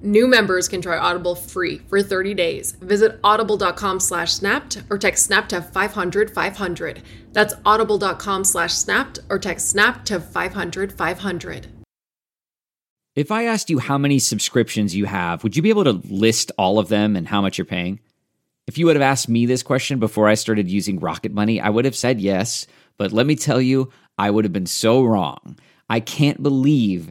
New members can try Audible free for 30 days. Visit audible.com slash snapped or text snap to 500 500. That's audible.com slash snapped or text snap to 500 500. If I asked you how many subscriptions you have, would you be able to list all of them and how much you're paying? If you would have asked me this question before I started using Rocket Money, I would have said yes. But let me tell you, I would have been so wrong. I can't believe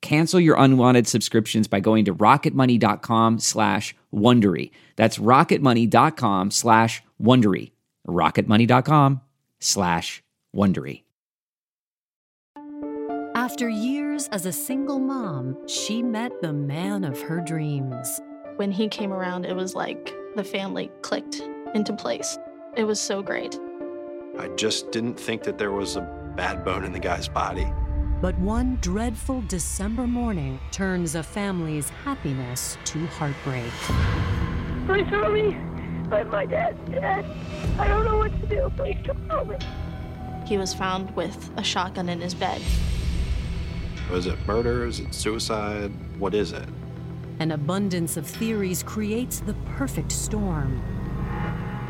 Cancel your unwanted subscriptions by going to rocketmoney.com slash Wondery. That's rocketmoney.com slash Wondery. rocketmoney.com slash Wondery. After years as a single mom, she met the man of her dreams. When he came around, it was like the family clicked into place. It was so great. I just didn't think that there was a bad bone in the guy's body. But one dreadful December morning turns a family's happiness to heartbreak. Please help me. My, my dad's dead. I don't know what to do. Please help me. He was found with a shotgun in his bed. Was it murder? Is it suicide? What is it? An abundance of theories creates the perfect storm.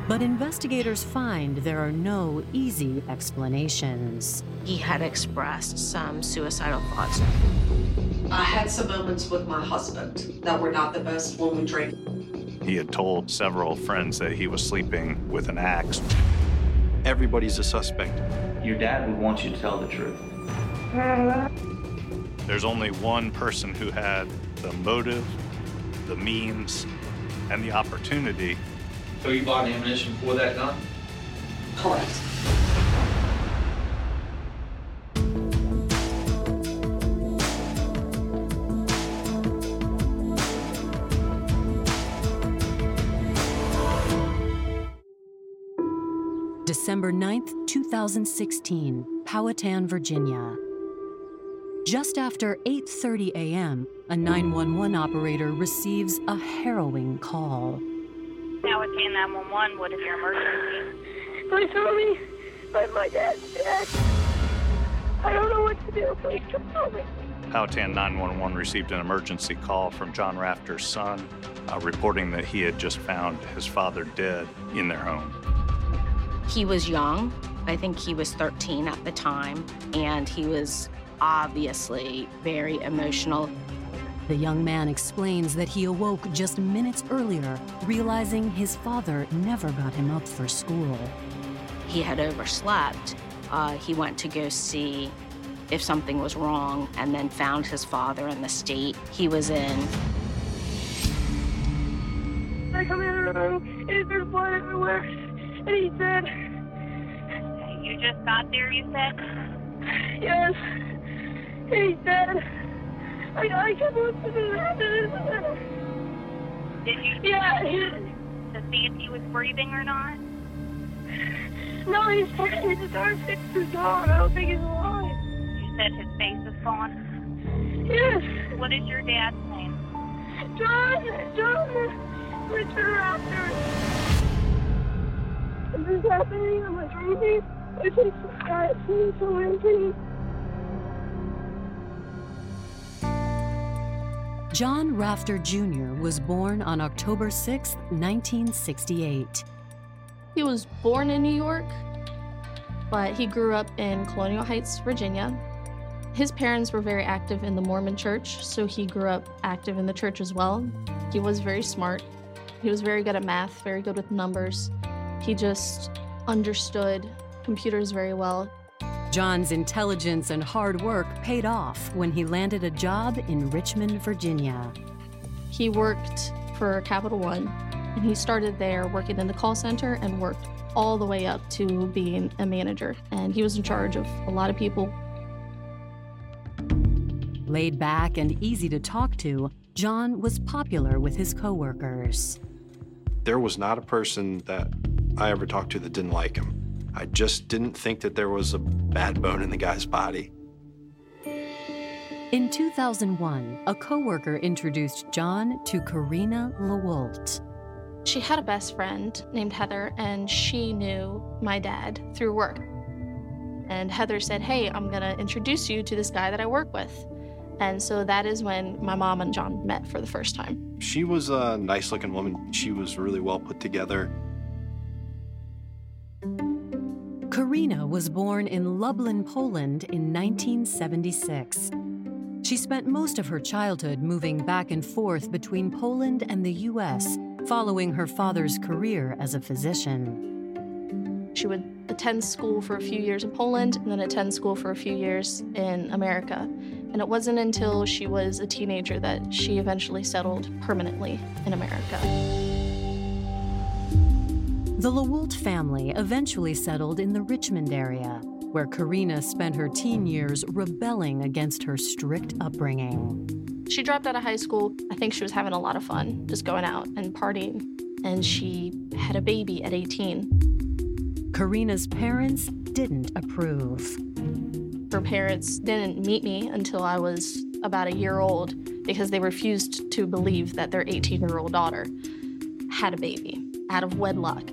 But investigators find there are no easy explanations. He had expressed some suicidal thoughts. I had some moments with my husband that were not the best when we drank. He had told several friends that he was sleeping with an axe. Everybody's a suspect. Your dad would want you to tell the truth. There's only one person who had the motive, the means, and the opportunity So you bought ammunition for that gun? Correct. December 9th, 2016, Powhatan, Virginia. Just after 8:30 a.m., a 911 operator receives a harrowing call. Powhatan 911, what is your emergency? Please help me. My, my dad's dead. I don't know what to do. Please come help me. Powhatan 911 received an emergency call from John Rafter's son, uh, reporting that he had just found his father dead in their home. He was young. I think he was 13 at the time, and he was obviously very emotional. The young man explains that he awoke just minutes earlier, realizing his father never got him up for school. He had overslept. Uh, he went to go see if something was wrong and then found his father in the state he was in. I come in the room, and there's blood everywhere. And he said, You just got there, you said? yes. And he said, I, I can't listen to that. Did you Yeah, to see if he was breathing or not? no, he's his entire face is gone. I don't think he's alive. You said his face is gone. Yes. What is your dad's name? John, John, Richard Rafter. Is this happening? Am I dreaming? I think uh, I've seen so many John Rafter Jr. was born on October 6, 1968. He was born in New York, but he grew up in Colonial Heights, Virginia. His parents were very active in the Mormon church, so he grew up active in the church as well. He was very smart. He was very good at math, very good with numbers. He just understood computers very well. John's intelligence and hard work paid off when he landed a job in Richmond, Virginia. He worked for Capital One, and he started there working in the call center and worked all the way up to being a manager. And he was in charge of a lot of people. Laid back and easy to talk to, John was popular with his coworkers. There was not a person that I ever talked to that didn't like him. I just didn't think that there was a bad bone in the guy's body. In 2001, a coworker introduced John to Karina LeWolt. She had a best friend named Heather, and she knew my dad through work. And Heather said, Hey, I'm going to introduce you to this guy that I work with. And so that is when my mom and John met for the first time. She was a nice looking woman. She was really well put together. Karina was born in Lublin, Poland in 1976. She spent most of her childhood moving back and forth between Poland and the U.S., following her father's career as a physician. She would attend school for a few years in Poland and then attend school for a few years in America. And it wasn't until she was a teenager that she eventually settled permanently in America. The LeWolt family eventually settled in the Richmond area, where Karina spent her teen years rebelling against her strict upbringing. She dropped out of high school. I think she was having a lot of fun, just going out and partying. And she had a baby at 18. Karina's parents didn't approve. Her parents didn't meet me until I was about a year old because they refused to believe that their 18 year old daughter had a baby out of wedlock.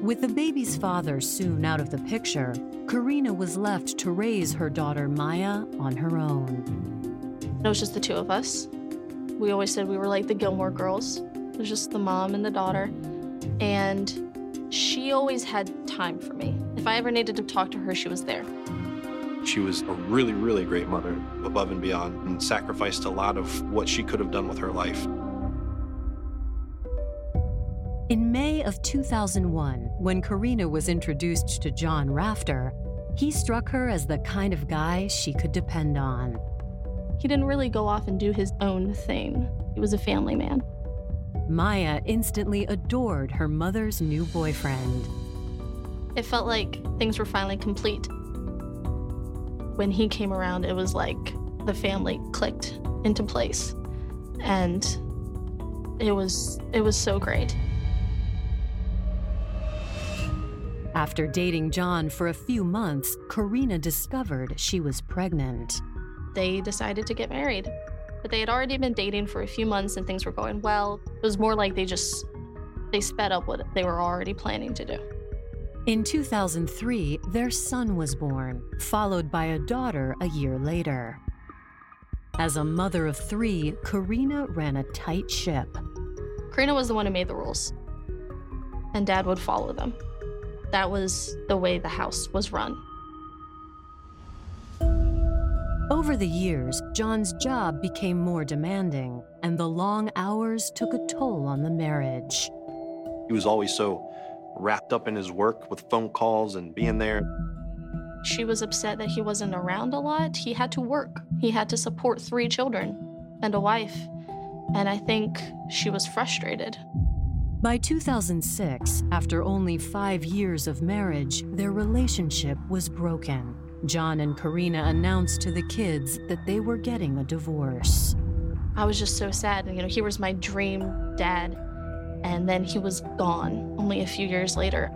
With the baby's father soon out of the picture, Karina was left to raise her daughter Maya on her own. It was just the two of us. We always said we were like the Gilmore girls. It was just the mom and the daughter. And she always had time for me. If I ever needed to talk to her, she was there. She was a really, really great mother, above and beyond, and sacrificed a lot of what she could have done with her life. In May of 2001, when Karina was introduced to John Rafter, he struck her as the kind of guy she could depend on. He didn't really go off and do his own thing, he was a family man. Maya instantly adored her mother's new boyfriend. It felt like things were finally complete. When he came around, it was like the family clicked into place. And it was it was so great. After dating John for a few months, Karina discovered she was pregnant. They decided to get married. But they had already been dating for a few months and things were going well. It was more like they just they sped up what they were already planning to do. In 2003, their son was born, followed by a daughter a year later. As a mother of three, Karina ran a tight ship. Karina was the one who made the rules, and dad would follow them. That was the way the house was run. Over the years, John's job became more demanding, and the long hours took a toll on the marriage. He was always so wrapped up in his work with phone calls and being there. She was upset that he wasn't around a lot. He had to work, he had to support three children and a wife. And I think she was frustrated. By 2006, after only five years of marriage, their relationship was broken. John and Karina announced to the kids that they were getting a divorce. I was just so sad. You know, he was my dream dad, and then he was gone only a few years later.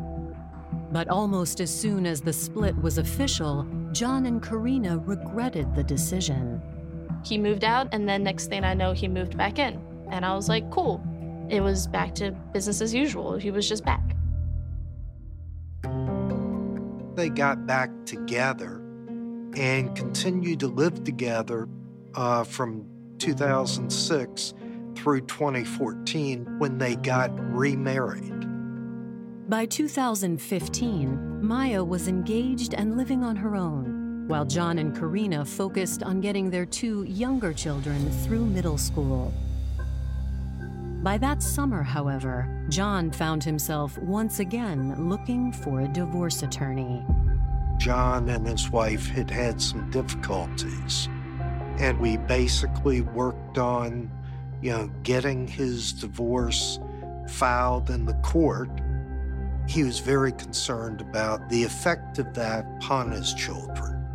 But almost as soon as the split was official, John and Karina regretted the decision. He moved out, and then next thing I know, he moved back in. And I was like, cool. It was back to business as usual. He was just back. They got back together and continued to live together uh, from 2006 through 2014 when they got remarried. By 2015, Maya was engaged and living on her own, while John and Karina focused on getting their two younger children through middle school. By that summer, however, John found himself once again looking for a divorce attorney. John and his wife had had some difficulties, and we basically worked on, you know, getting his divorce filed in the court. He was very concerned about the effect of that upon his children.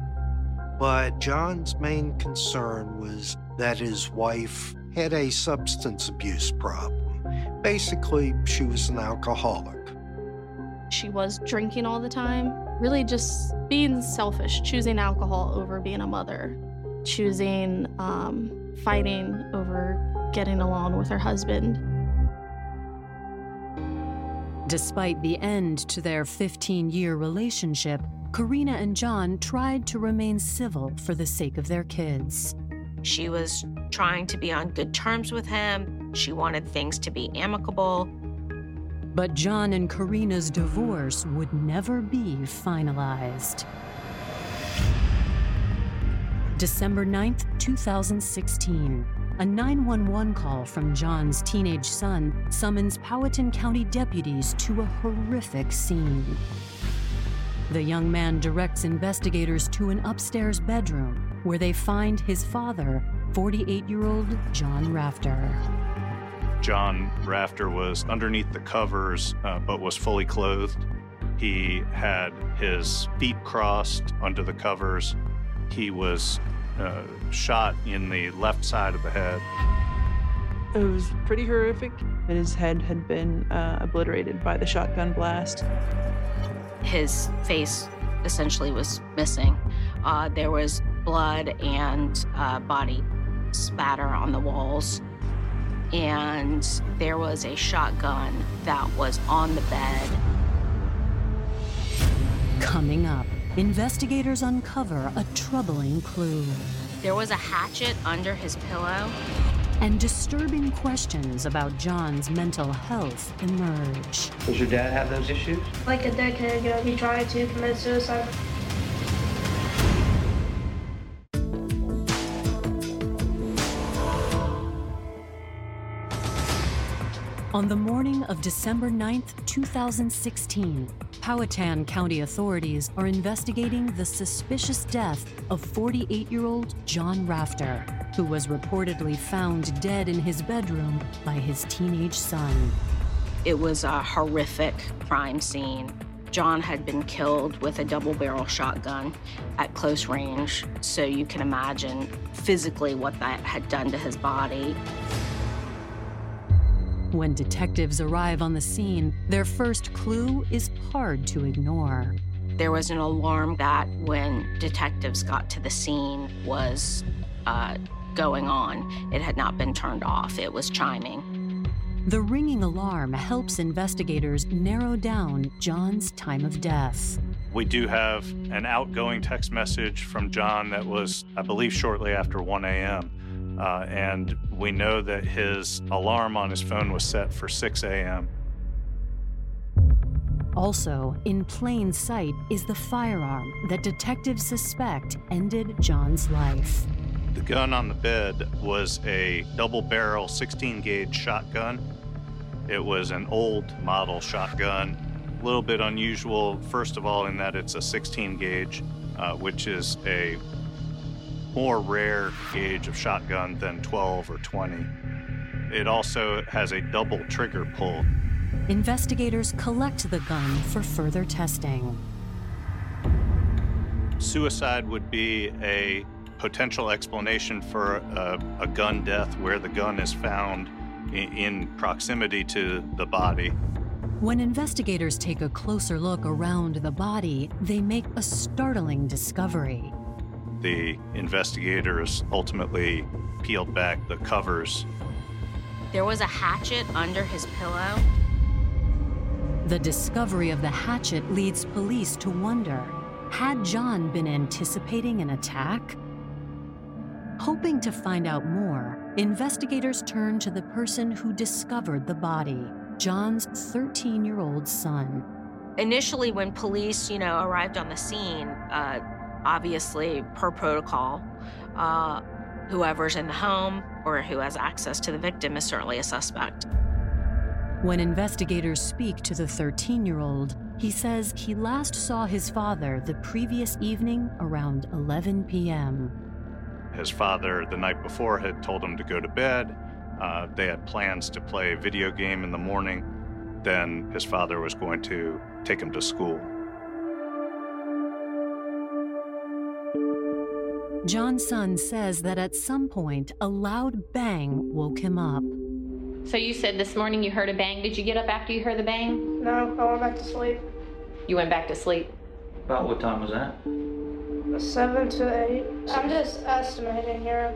But John's main concern was that his wife had a substance abuse problem. Basically, she was an alcoholic. She was drinking all the time, really just being selfish, choosing alcohol over being a mother, choosing um, fighting over getting along with her husband. Despite the end to their 15 year relationship, Karina and John tried to remain civil for the sake of their kids. She was trying to be on good terms with him. She wanted things to be amicable. But John and Karina's divorce would never be finalized. December 9th, 2016. A 911 call from John's teenage son summons Powhatan County deputies to a horrific scene. The young man directs investigators to an upstairs bedroom where they find his father, 48 year old John Rafter. John Rafter was underneath the covers, uh, but was fully clothed. He had his feet crossed under the covers. He was uh, shot in the left side of the head. It was pretty horrific. His head had been uh, obliterated by the shotgun blast. His face essentially was missing. Uh, there was blood and uh, body spatter on the walls. And there was a shotgun that was on the bed. Coming up, investigators uncover a troubling clue. There was a hatchet under his pillow. And disturbing questions about John's mental health emerge. Does your dad have those issues? Like a decade ago, he tried to commit suicide. On the morning of December 9th, 2016, Powhatan County authorities are investigating the suspicious death of 48 year old John Rafter, who was reportedly found dead in his bedroom by his teenage son. It was a horrific crime scene. John had been killed with a double barrel shotgun at close range, so you can imagine physically what that had done to his body. When detectives arrive on the scene, their first clue is hard to ignore. There was an alarm that, when detectives got to the scene, was uh, going on. It had not been turned off, it was chiming. The ringing alarm helps investigators narrow down John's time of death. We do have an outgoing text message from John that was, I believe, shortly after 1 a.m. Uh, and we know that his alarm on his phone was set for 6 a.m. Also, in plain sight is the firearm that detectives suspect ended John's life. The gun on the bed was a double barrel 16 gauge shotgun. It was an old model shotgun, a little bit unusual, first of all, in that it's a 16 gauge, uh, which is a more rare gauge of shotgun than 12 or 20. It also has a double trigger pull. Investigators collect the gun for further testing. Suicide would be a potential explanation for a, a gun death where the gun is found in, in proximity to the body. When investigators take a closer look around the body, they make a startling discovery. The investigators ultimately peeled back the covers. There was a hatchet under his pillow. The discovery of the hatchet leads police to wonder had John been anticipating an attack? Hoping to find out more, investigators turn to the person who discovered the body, John's 13 year old son. Initially, when police, you know, arrived on the scene, uh, obviously, per protocol, uh, whoever's in the home or who has access to the victim is certainly a suspect. When investigators speak to the 13 year old, he says he last saw his father the previous evening around 11 p.m. His father, the night before, had told him to go to bed. Uh, they had plans to play a video game in the morning. Then his father was going to take him to school. John's son says that at some point a loud bang woke him up. So you said this morning you heard a bang. Did you get up after you heard the bang? No, I went back to sleep. You went back to sleep. About what time was that? Seven to eight. I'm just estimating here.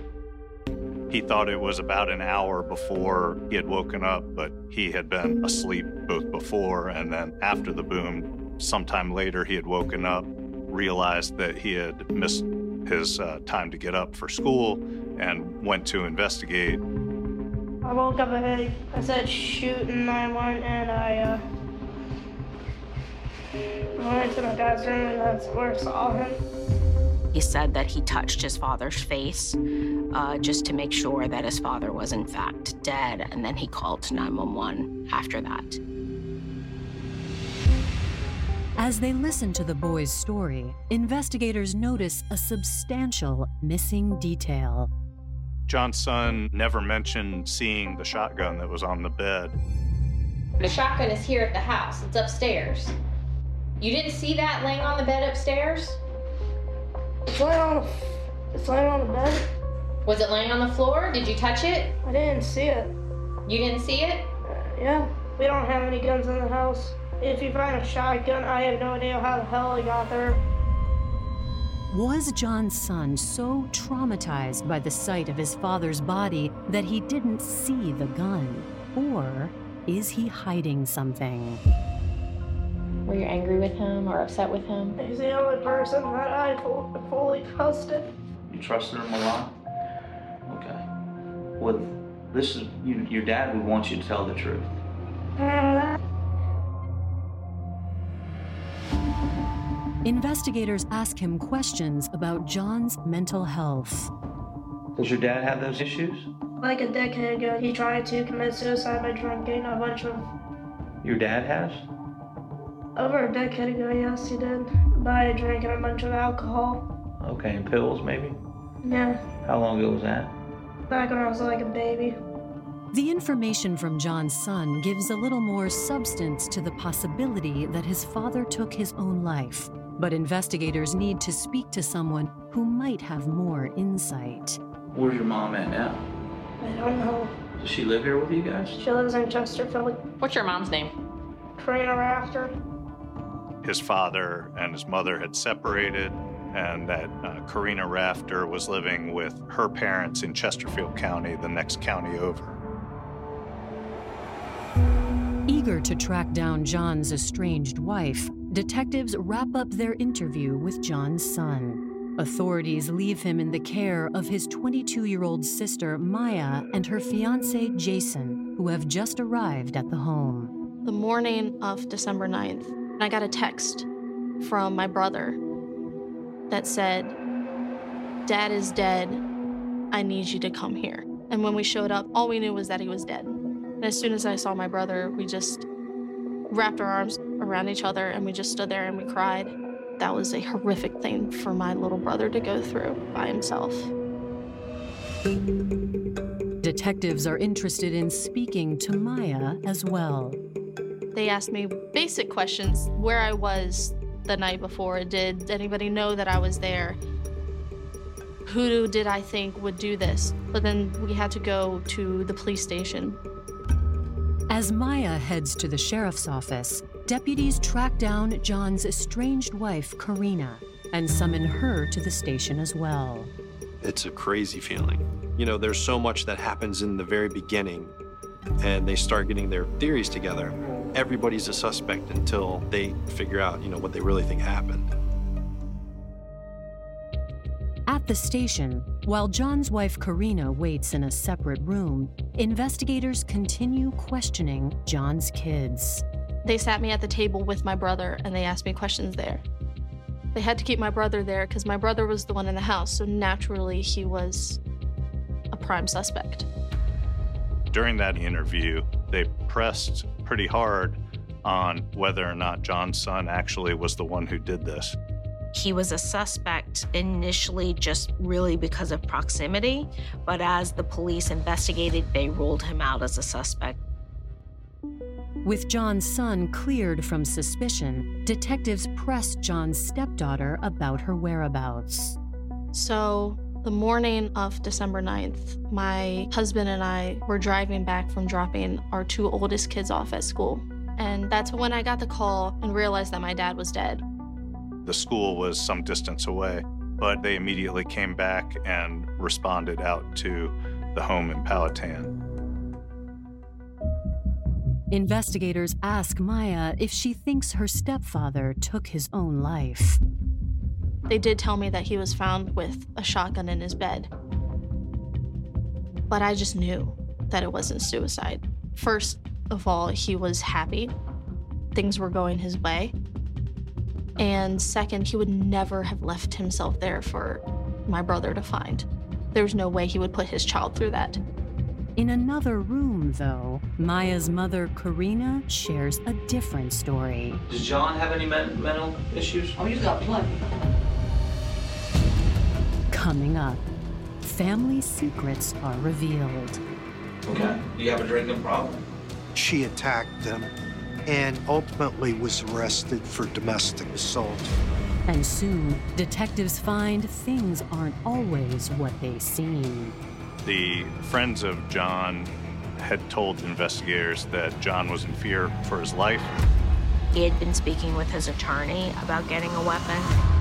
He thought it was about an hour before he had woken up, but he had been asleep both before and then after the boom. Sometime later, he had woken up, realized that he had missed his uh, time to get up for school, and went to investigate. I woke up and I said shoot, and I went and I uh, went to my dad's room, and that's where I saw him. He said that he touched his father's face uh, just to make sure that his father was, in fact, dead, and then he called 911 after that. As they listen to the boy's story, investigators notice a substantial missing detail. John's son never mentioned seeing the shotgun that was on the bed. The shotgun is here at the house. It's upstairs. You didn't see that laying on the bed upstairs? It's laying on the, it's laying on the bed. Was it laying on the floor? Did you touch it? I didn't see it. You didn't see it? Uh, yeah, we don't have any guns in the house. If you find a shotgun, I have no idea how the hell he got there. Was John's son so traumatized by the sight of his father's body that he didn't see the gun? Or is he hiding something? Were you angry with him or upset with him? He's the only person that I fully trusted. You trusted him a lot? Okay. Well, this is, you, your dad would want you to tell the truth. Uh, Investigators ask him questions about John's mental health. Does your dad have those issues? Like a decade ago, he tried to commit suicide by drinking a bunch of. Your dad has? Over a decade ago, yes, he did. By drinking a bunch of alcohol. Okay, and pills maybe? Yeah. How long ago was that? Back when I was like a baby. The information from John's son gives a little more substance to the possibility that his father took his own life. But investigators need to speak to someone who might have more insight. Where's your mom at now? I don't know. Does she live here with you guys? She lives in Chesterfield. What's your mom's name? Karina Rafter. His father and his mother had separated, and that uh, Karina Rafter was living with her parents in Chesterfield County, the next county over. Eager to track down John's estranged wife, detectives wrap up their interview with John's son. Authorities leave him in the care of his 22 year old sister Maya and her fiance Jason, who have just arrived at the home. The morning of December 9th, I got a text from my brother that said, Dad is dead. I need you to come here. And when we showed up, all we knew was that he was dead. And as soon as I saw my brother, we just wrapped our arms around each other and we just stood there and we cried. That was a horrific thing for my little brother to go through by himself. Detectives are interested in speaking to Maya as well. They asked me basic questions where I was the night before. Did anybody know that I was there? Who did I think would do this? But then we had to go to the police station. As Maya heads to the sheriff's office, deputies track down John's estranged wife, Karina, and summon her to the station as well. It's a crazy feeling. You know, there's so much that happens in the very beginning, and they start getting their theories together. Everybody's a suspect until they figure out, you know, what they really think happened. At the station, while John's wife Karina waits in a separate room, investigators continue questioning John's kids. They sat me at the table with my brother and they asked me questions there. They had to keep my brother there because my brother was the one in the house, so naturally he was a prime suspect. During that interview, they pressed pretty hard on whether or not John's son actually was the one who did this. He was a suspect initially just really because of proximity, but as the police investigated, they ruled him out as a suspect. With John's son cleared from suspicion, detectives pressed John's stepdaughter about her whereabouts. So, the morning of December 9th, my husband and I were driving back from dropping our two oldest kids off at school. And that's when I got the call and realized that my dad was dead. The school was some distance away, but they immediately came back and responded out to the home in Powhatan. Investigators ask Maya if she thinks her stepfather took his own life. They did tell me that he was found with a shotgun in his bed. But I just knew that it wasn't suicide. First of all, he was happy, things were going his way. And second, he would never have left himself there for my brother to find. There was no way he would put his child through that. In another room, though, Maya's mother, Karina, shares a different story. Does John have any men- mental issues? Oh, he's got plenty. Coming up, family secrets are revealed. Okay. Do you have a drinking problem? She attacked them and ultimately was arrested for domestic assault. And soon, detectives find things aren't always what they seem. The friends of John had told investigators that John was in fear for his life. He had been speaking with his attorney about getting a weapon.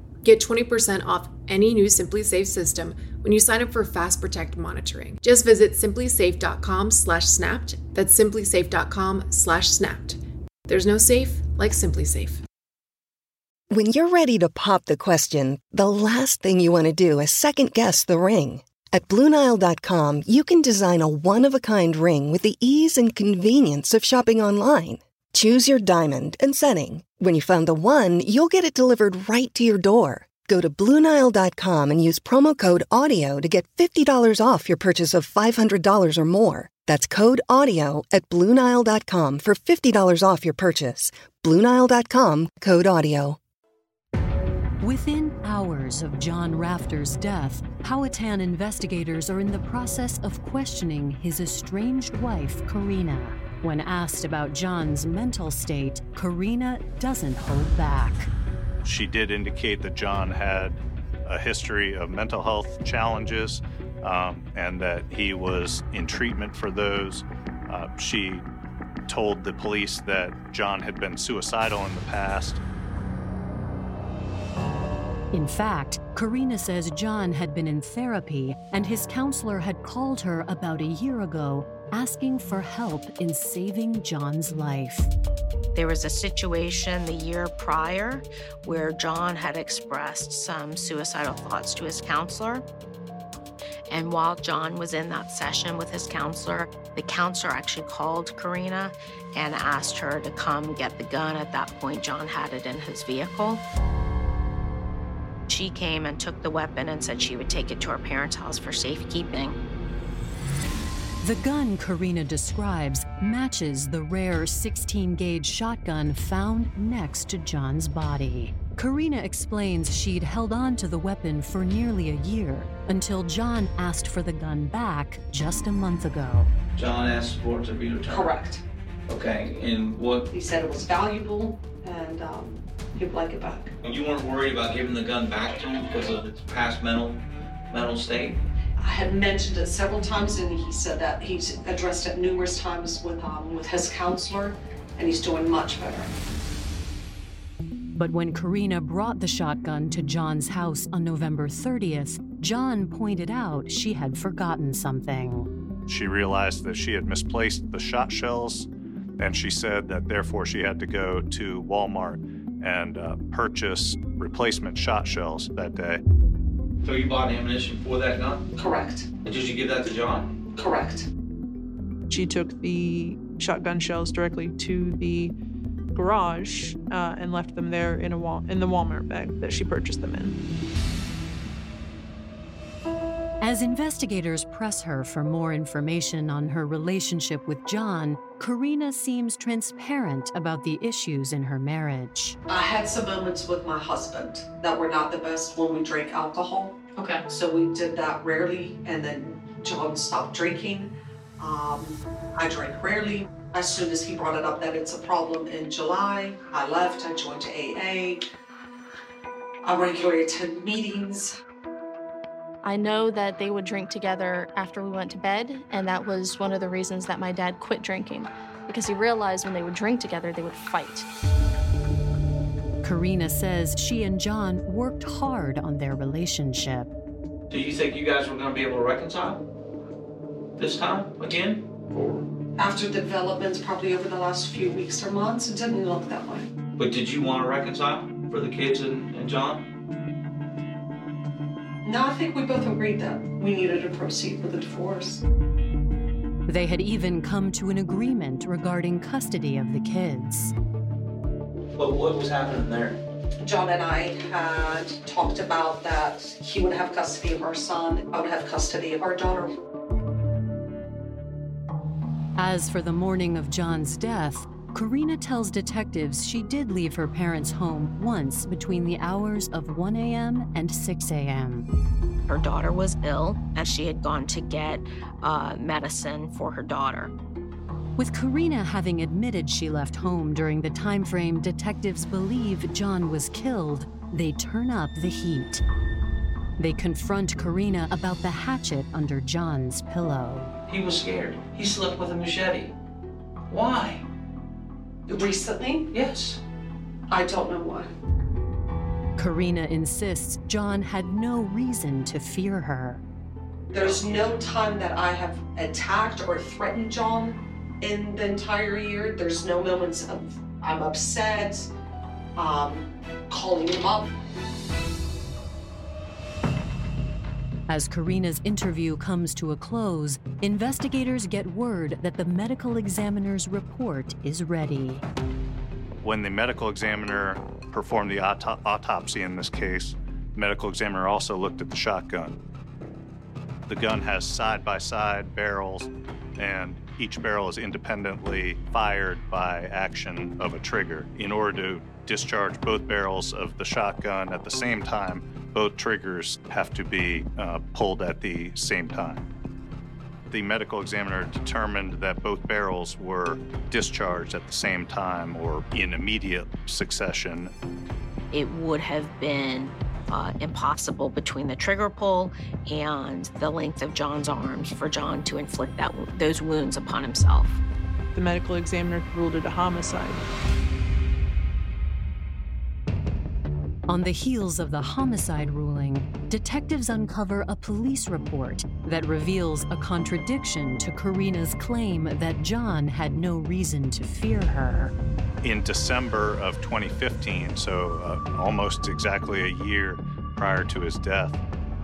Get 20% off any new SimpliSafe system when you sign up for Fast Protect monitoring. Just visit simplisafe.com/snapped. That's simplisafe.com/snapped. There's no safe like SimpliSafe. When you're ready to pop the question, the last thing you want to do is second guess the ring. At BlueNile.com, you can design a one-of-a-kind ring with the ease and convenience of shopping online. Choose your diamond and setting. When you find the one, you'll get it delivered right to your door. Go to Bluenile.com and use promo code AUDIO to get $50 off your purchase of $500 or more. That's code AUDIO at Bluenile.com for $50 off your purchase. Bluenile.com code AUDIO. Within hours of John Rafter's death, Powhatan investigators are in the process of questioning his estranged wife, Karina. When asked about John's mental state, Karina doesn't hold back. She did indicate that John had a history of mental health challenges um, and that he was in treatment for those. Uh, she told the police that John had been suicidal in the past. In fact, Karina says John had been in therapy and his counselor had called her about a year ago asking for help in saving John's life. There was a situation the year prior where John had expressed some suicidal thoughts to his counselor. And while John was in that session with his counselor, the counselor actually called Karina and asked her to come get the gun. At that point, John had it in his vehicle. She came and took the weapon and said she would take it to her parents' house for safekeeping. The gun Karina describes matches the rare 16 gauge shotgun found next to John's body. Karina explains she'd held on to the weapon for nearly a year until John asked for the gun back just a month ago. John asked for it to be returned. Correct. Okay, and what? He said it was valuable and um, he'd like it back. You weren't worried about giving the gun back to him because of its past mental mental state. I had mentioned it several times, and he said that he's addressed it numerous times with um, with his counselor, and he's doing much better. But when Karina brought the shotgun to John's house on November 30th, John pointed out she had forgotten something. She realized that she had misplaced the shot shells, and she said that therefore she had to go to Walmart and uh, purchase replacement shot shells that day. So you bought ammunition for that gun? Correct. And did you give that to John? Correct. She took the shotgun shells directly to the garage uh, and left them there in a wal- in the Walmart bag that she purchased them in. As investigators press her for more information on her relationship with John, Karina seems transparent about the issues in her marriage. I had some moments with my husband that were not the best when we drank alcohol. Okay. So we did that rarely, and then John stopped drinking. Um, I drank rarely. As soon as he brought it up that it's a problem in July, I left. I joined AA. I regularly attend meetings. I know that they would drink together after we went to bed, and that was one of the reasons that my dad quit drinking because he realized when they would drink together, they would fight. Karina says she and John worked hard on their relationship. Do you think you guys were going to be able to reconcile this time again? Or After developments, probably over the last few weeks or months, it didn't look that way. but did you want to reconcile for the kids and, and John? No, I think we both agreed that we needed to proceed with the divorce. They had even come to an agreement regarding custody of the kids. But what was happening there? John and I had talked about that he would have custody of our son, I would have custody of our daughter. As for the morning of John's death, Karina tells detectives she did leave her parents' home once between the hours of 1 a.m. and 6 a.m. Her daughter was ill, and she had gone to get uh, medicine for her daughter. With Karina having admitted she left home during the time frame detectives believe John was killed, they turn up the heat. They confront Karina about the hatchet under John's pillow. He was scared. He slept with a machete. Why? Recently? Yes. I don't know why. Karina insists John had no reason to fear her. There's no time that I have attacked or threatened John in the entire year. There's no moments of I'm upset, um, calling him up. As Karina's interview comes to a close, investigators get word that the medical examiner's report is ready. When the medical examiner performed the auto- autopsy in this case, the medical examiner also looked at the shotgun. The gun has side by side barrels, and each barrel is independently fired by action of a trigger. In order to discharge both barrels of the shotgun at the same time, both triggers have to be uh, pulled at the same time. The medical examiner determined that both barrels were discharged at the same time or in immediate succession. It would have been uh, impossible between the trigger pull and the length of John's arms for John to inflict that, those wounds upon himself. The medical examiner ruled it a homicide. On the heels of the homicide ruling, detectives uncover a police report that reveals a contradiction to Karina's claim that John had no reason to fear her. In December of 2015, so uh, almost exactly a year prior to his death,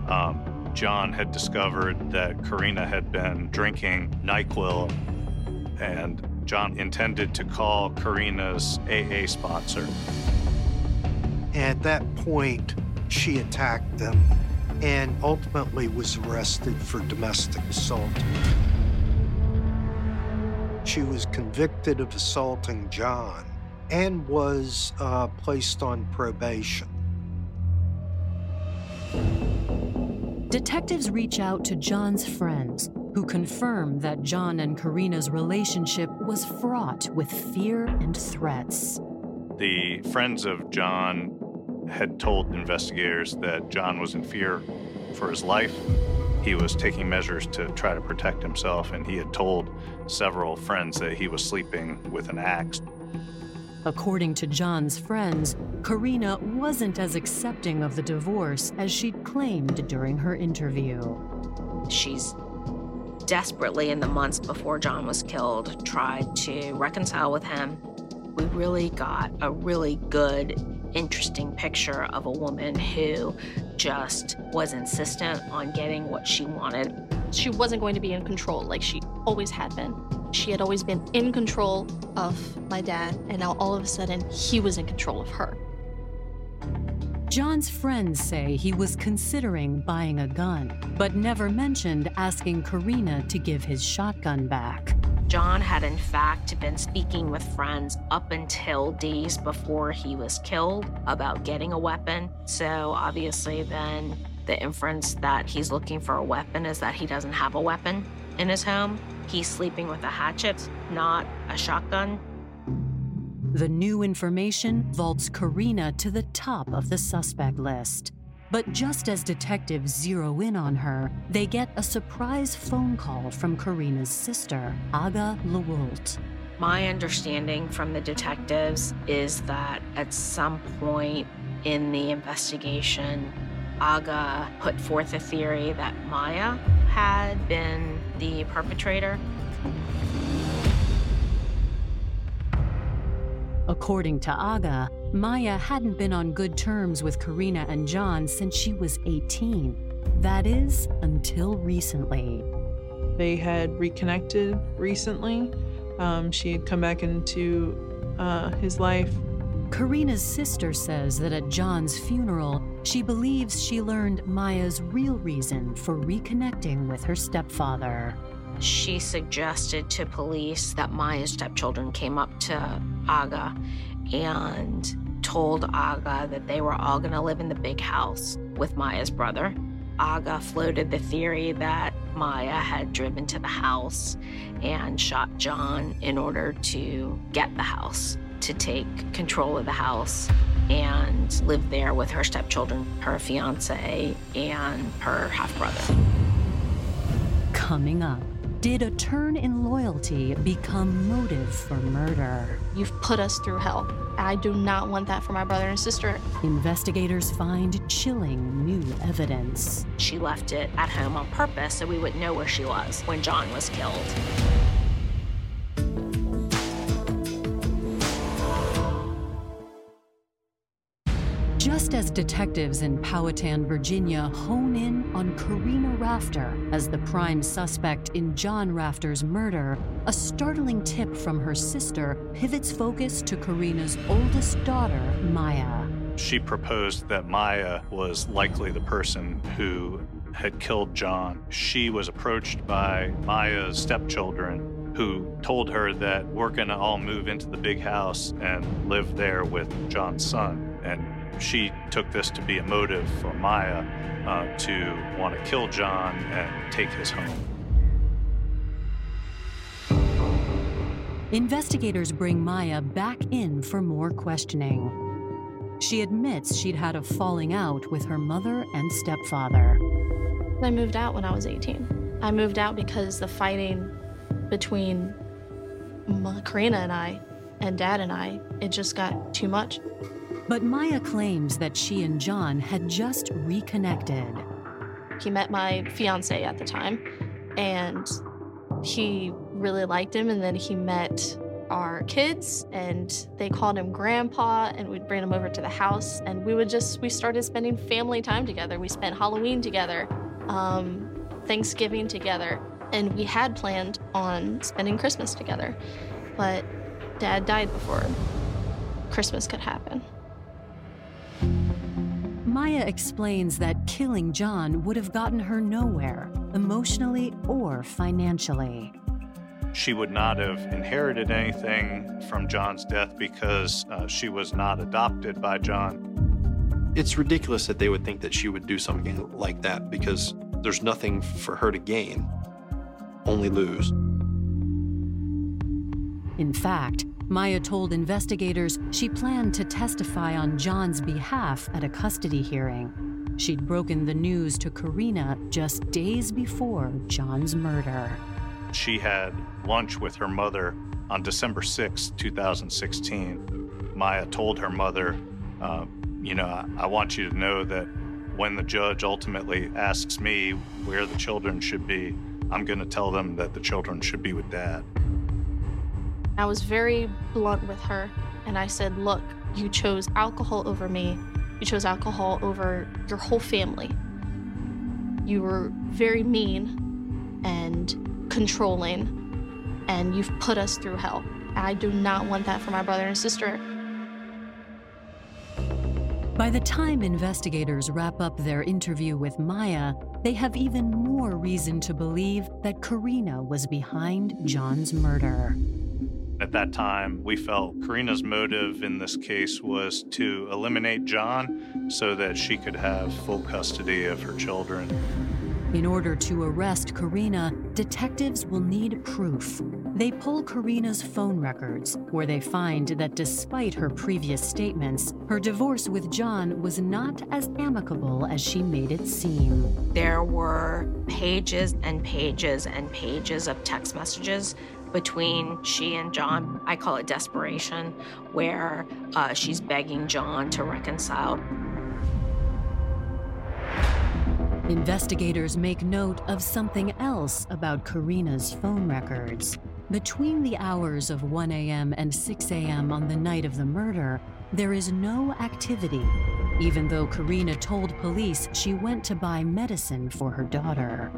um, John had discovered that Karina had been drinking NyQuil, and John intended to call Karina's AA sponsor. At that point, she attacked them and ultimately was arrested for domestic assault. she was convicted of assaulting John and was uh, placed on probation. Detectives reach out to John's friends, who confirm that John and Karina's relationship was fraught with fear and threats. The friends of John had told investigators that John was in fear for his life. He was taking measures to try to protect himself, and he had told several friends that he was sleeping with an axe. According to John's friends, Karina wasn't as accepting of the divorce as she'd claimed during her interview. She's desperately, in the months before John was killed, tried to reconcile with him. We really got a really good, interesting picture of a woman who just was insistent on getting what she wanted. She wasn't going to be in control like she always had been. She had always been in control of my dad, and now all of a sudden, he was in control of her. John's friends say he was considering buying a gun, but never mentioned asking Karina to give his shotgun back. John had, in fact, been speaking with friends up until days before he was killed about getting a weapon. So, obviously, then the inference that he's looking for a weapon is that he doesn't have a weapon in his home. He's sleeping with a hatchet, not a shotgun. The new information vaults Karina to the top of the suspect list. But just as detectives zero in on her, they get a surprise phone call from Karina's sister, Aga Lewoldt. My understanding from the detectives is that at some point in the investigation, Aga put forth a theory that Maya had been the perpetrator. According to Aga, Maya hadn't been on good terms with Karina and John since she was 18. That is, until recently. They had reconnected recently. Um, she had come back into uh, his life. Karina's sister says that at John's funeral, she believes she learned Maya's real reason for reconnecting with her stepfather. She suggested to police that Maya's stepchildren came up to Aga and told Aga that they were all going to live in the big house with Maya's brother. Aga floated the theory that Maya had driven to the house and shot John in order to get the house, to take control of the house and live there with her stepchildren, her fiance, and her half brother. Coming up. Did a turn in loyalty become motive for murder? You've put us through hell. I do not want that for my brother and sister. Investigators find chilling new evidence. She left it at home on purpose so we would know where she was when John was killed. Detectives in Powhatan, Virginia hone in on Karina Rafter as the prime suspect in John Rafter's murder, a startling tip from her sister pivots focus to Karina's oldest daughter, Maya. She proposed that Maya was likely the person who had killed John. She was approached by Maya's stepchildren who told her that we're going to all move into the big house and live there with John's son. And she took this to be a motive for Maya uh, to want to kill John and take his home. Investigators bring Maya back in for more questioning. She admits she'd had a falling out with her mother and stepfather. I moved out when I was 18. I moved out because the fighting between Karina and I and dad and I, it just got too much. But Maya claims that she and John had just reconnected. He met my fiance at the time, and he really liked him. And then he met our kids, and they called him Grandpa, and we'd bring him over to the house, and we would just we started spending family time together. We spent Halloween together, um, Thanksgiving together, and we had planned on spending Christmas together, but Dad died before Christmas could happen. Maya explains that killing John would have gotten her nowhere, emotionally or financially. she would not have inherited anything from John's death because uh, she was not adopted by John. It's ridiculous that they would think that she would do something like that because there's nothing for her to gain, only lose. In fact, Maya told investigators she planned to testify on John's behalf at a custody hearing. She'd broken the news to Karina just days before John's murder. She had lunch with her mother on December 6, 2016. Maya told her mother, uh, You know, I, I want you to know that when the judge ultimately asks me where the children should be, I'm going to tell them that the children should be with dad. I was very blunt with her and I said, Look, you chose alcohol over me. You chose alcohol over your whole family. You were very mean and controlling, and you've put us through hell. I do not want that for my brother and sister. By the time investigators wrap up their interview with Maya, they have even more reason to believe that Karina was behind John's murder. At that time, we felt Karina's motive in this case was to eliminate John so that she could have full custody of her children. In order to arrest Karina, detectives will need proof. They pull Karina's phone records, where they find that despite her previous statements, her divorce with John was not as amicable as she made it seem. There were pages and pages and pages of text messages between she and John. I call it desperation, where uh, she's begging John to reconcile. Investigators make note of something else about Karina's phone records. Between the hours of 1 a.m. and 6 a.m. on the night of the murder, there is no activity, even though Karina told police she went to buy medicine for her daughter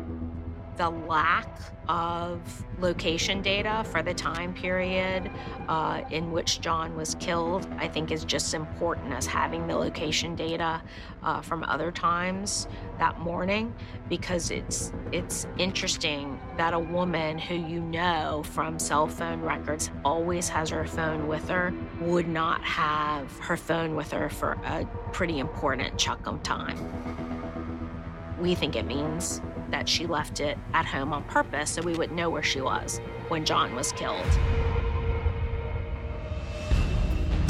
the lack of location data for the time period uh, in which John was killed, I think, is just important as having the location data uh, from other times that morning, because it's it's interesting that a woman who you know from cell phone records always has her phone with her would not have her phone with her for a pretty important chunk of time. We think it means that she left it at home on purpose so we wouldn't know where she was when John was killed.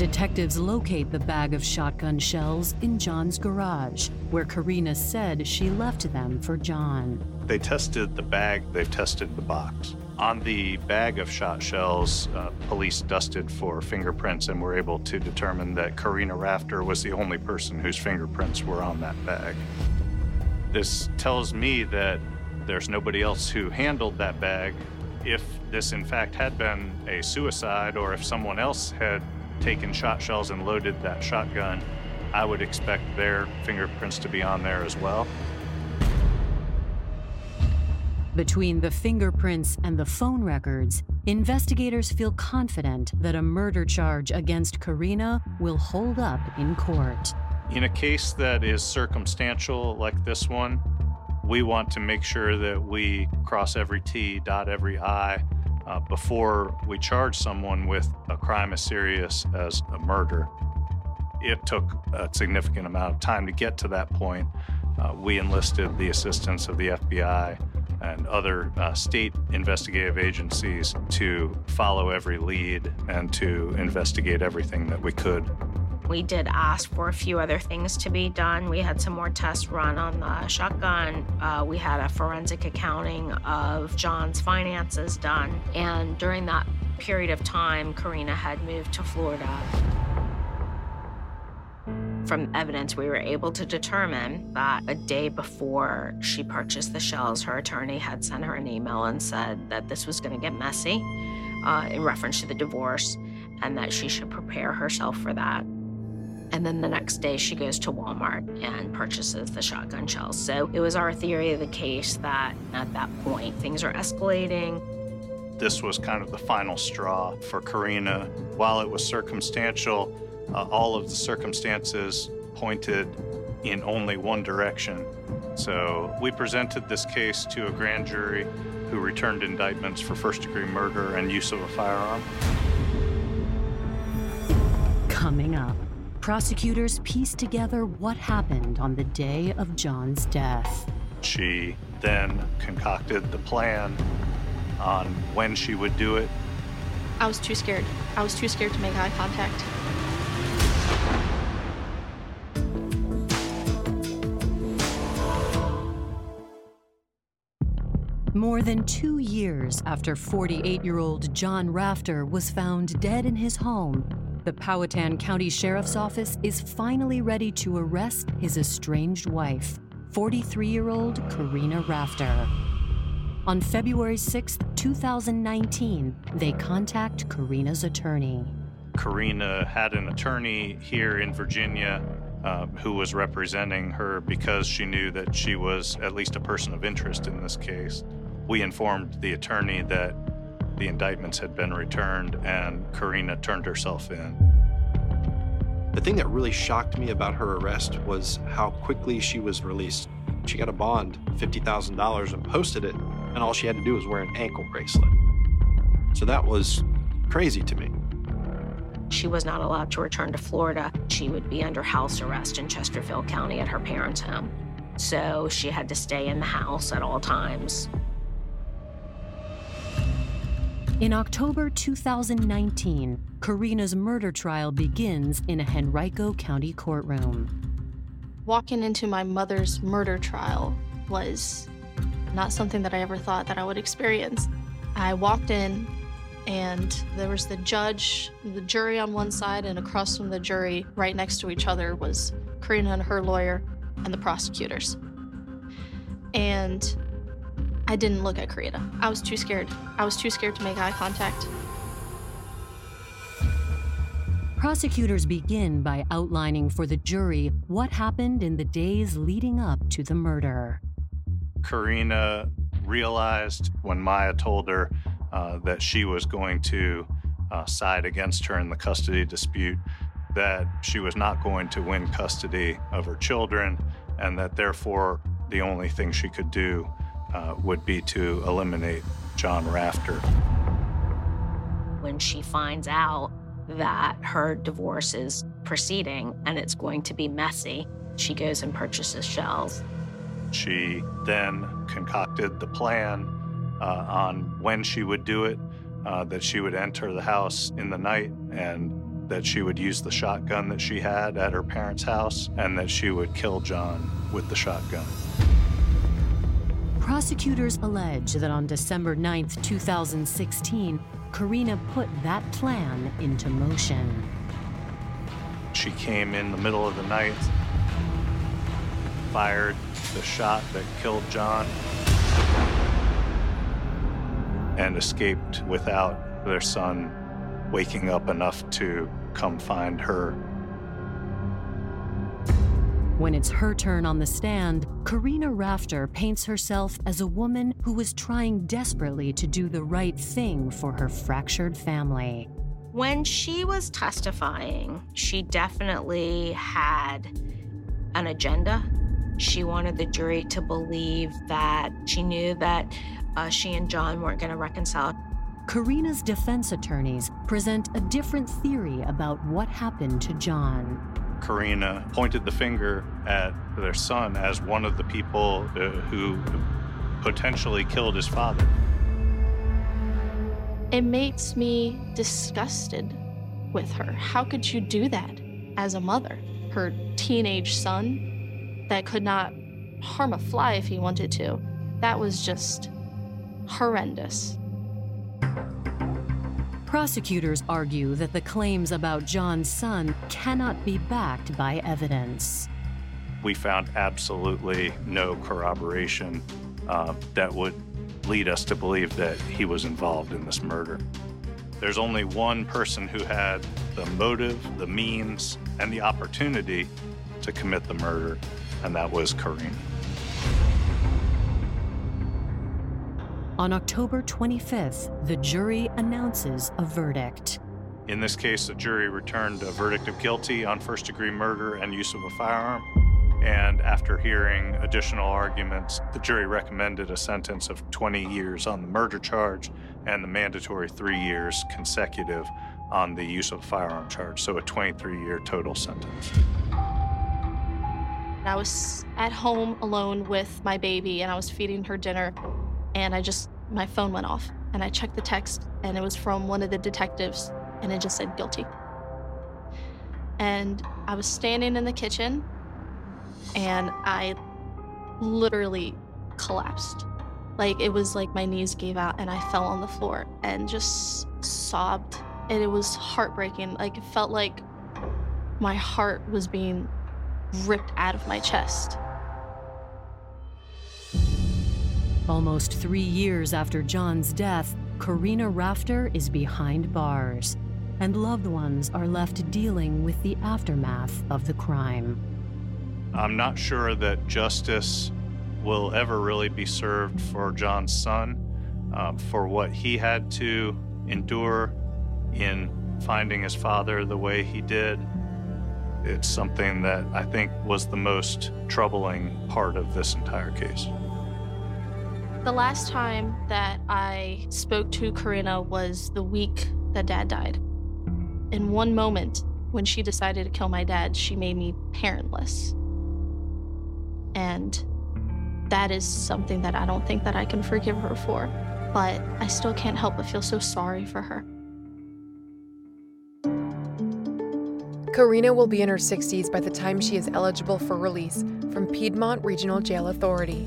Detectives locate the bag of shotgun shells in John's garage, where Karina said she left them for John. They tested the bag, they've tested the box. On the bag of shot shells, uh, police dusted for fingerprints and were able to determine that Karina Rafter was the only person whose fingerprints were on that bag. This tells me that there's nobody else who handled that bag. If this, in fact, had been a suicide, or if someone else had taken shot shells and loaded that shotgun, I would expect their fingerprints to be on there as well. Between the fingerprints and the phone records, investigators feel confident that a murder charge against Karina will hold up in court. In a case that is circumstantial like this one, we want to make sure that we cross every T, dot every I uh, before we charge someone with a crime as serious as a murder. It took a significant amount of time to get to that point. Uh, we enlisted the assistance of the FBI and other uh, state investigative agencies to follow every lead and to investigate everything that we could. We did ask for a few other things to be done. We had some more tests run on the shotgun. Uh, we had a forensic accounting of John's finances done. And during that period of time, Karina had moved to Florida. From evidence, we were able to determine that a day before she purchased the shells, her attorney had sent her an email and said that this was going to get messy uh, in reference to the divorce and that she should prepare herself for that. And then the next day, she goes to Walmart and purchases the shotgun shells. So it was our theory of the case that at that point, things are escalating. This was kind of the final straw for Karina. While it was circumstantial, uh, all of the circumstances pointed in only one direction. So we presented this case to a grand jury who returned indictments for first degree murder and use of a firearm. Coming up, prosecutors piece together what happened on the day of John's death. She then concocted the plan on when she would do it. I was too scared. I was too scared to make eye contact. More than two years after 48 year old John Rafter was found dead in his home, the Powhatan County Sheriff's Office is finally ready to arrest his estranged wife, 43 year old Karina Rafter. On February 6, 2019, they contact Karina's attorney. Karina had an attorney here in Virginia uh, who was representing her because she knew that she was at least a person of interest in this case. We informed the attorney that the indictments had been returned and Karina turned herself in. The thing that really shocked me about her arrest was how quickly she was released. She got a bond, $50,000, and posted it, and all she had to do was wear an ankle bracelet. So that was crazy to me. She was not allowed to return to Florida. She would be under house arrest in Chesterfield County at her parents' home. So she had to stay in the house at all times. In October 2019, Karina's murder trial begins in a Henrico County courtroom. Walking into my mother's murder trial was not something that I ever thought that I would experience. I walked in and there was the judge, the jury on one side, and across from the jury, right next to each other, was Karina and her lawyer and the prosecutors. And I didn't look at Karina. I was too scared. I was too scared to make eye contact. Prosecutors begin by outlining for the jury what happened in the days leading up to the murder. Karina realized when Maya told her uh, that she was going to uh, side against her in the custody dispute, that she was not going to win custody of her children, and that therefore the only thing she could do uh, would be to eliminate John Rafter. When she finds out that her divorce is proceeding and it's going to be messy, she goes and purchases shells. She then concocted the plan uh, on when she would do it, uh, that she would enter the house in the night and that she would use the shotgun that she had at her parents' house and that she would kill John with the shotgun. Prosecutors allege that on December 9, 2016, Karina put that plan into motion. She came in the middle of the night, fired the shot that killed John, and escaped without their son waking up enough to come find her. When it's her turn on the stand, Karina Rafter paints herself as a woman who was trying desperately to do the right thing for her fractured family. When she was testifying, she definitely had an agenda. She wanted the jury to believe that she knew that uh, she and John weren't going to reconcile. Karina's defense attorneys present a different theory about what happened to John. Karina pointed the finger at their son as one of the people uh, who potentially killed his father. It makes me disgusted with her. How could you do that as a mother? Her teenage son that could not harm a fly if he wanted to. That was just horrendous. Prosecutors argue that the claims about John's son cannot be backed by evidence. We found absolutely no corroboration uh, that would lead us to believe that he was involved in this murder. There's only one person who had the motive, the means, and the opportunity to commit the murder, and that was Karina. On October 25th, the jury announces a verdict. In this case, the jury returned a verdict of guilty on first degree murder and use of a firearm. And after hearing additional arguments, the jury recommended a sentence of 20 years on the murder charge and the mandatory three years consecutive on the use of a firearm charge, so a 23 year total sentence. I was at home alone with my baby and I was feeding her dinner, and I just, my phone went off. And I checked the text, and it was from one of the detectives, and it just said guilty. And I was standing in the kitchen, and I literally collapsed. Like, it was like my knees gave out, and I fell on the floor and just sobbed. And it was heartbreaking. Like, it felt like my heart was being ripped out of my chest. Almost three years after John's death, Karina Rafter is behind bars, and loved ones are left dealing with the aftermath of the crime. I'm not sure that justice will ever really be served for John's son um, for what he had to endure in finding his father the way he did. It's something that I think was the most troubling part of this entire case. The last time that I spoke to Karina was the week that dad died. In one moment, when she decided to kill my dad, she made me parentless. And that is something that I don't think that I can forgive her for. But I still can't help but feel so sorry for her. Karina will be in her 60s by the time she is eligible for release from Piedmont Regional Jail Authority.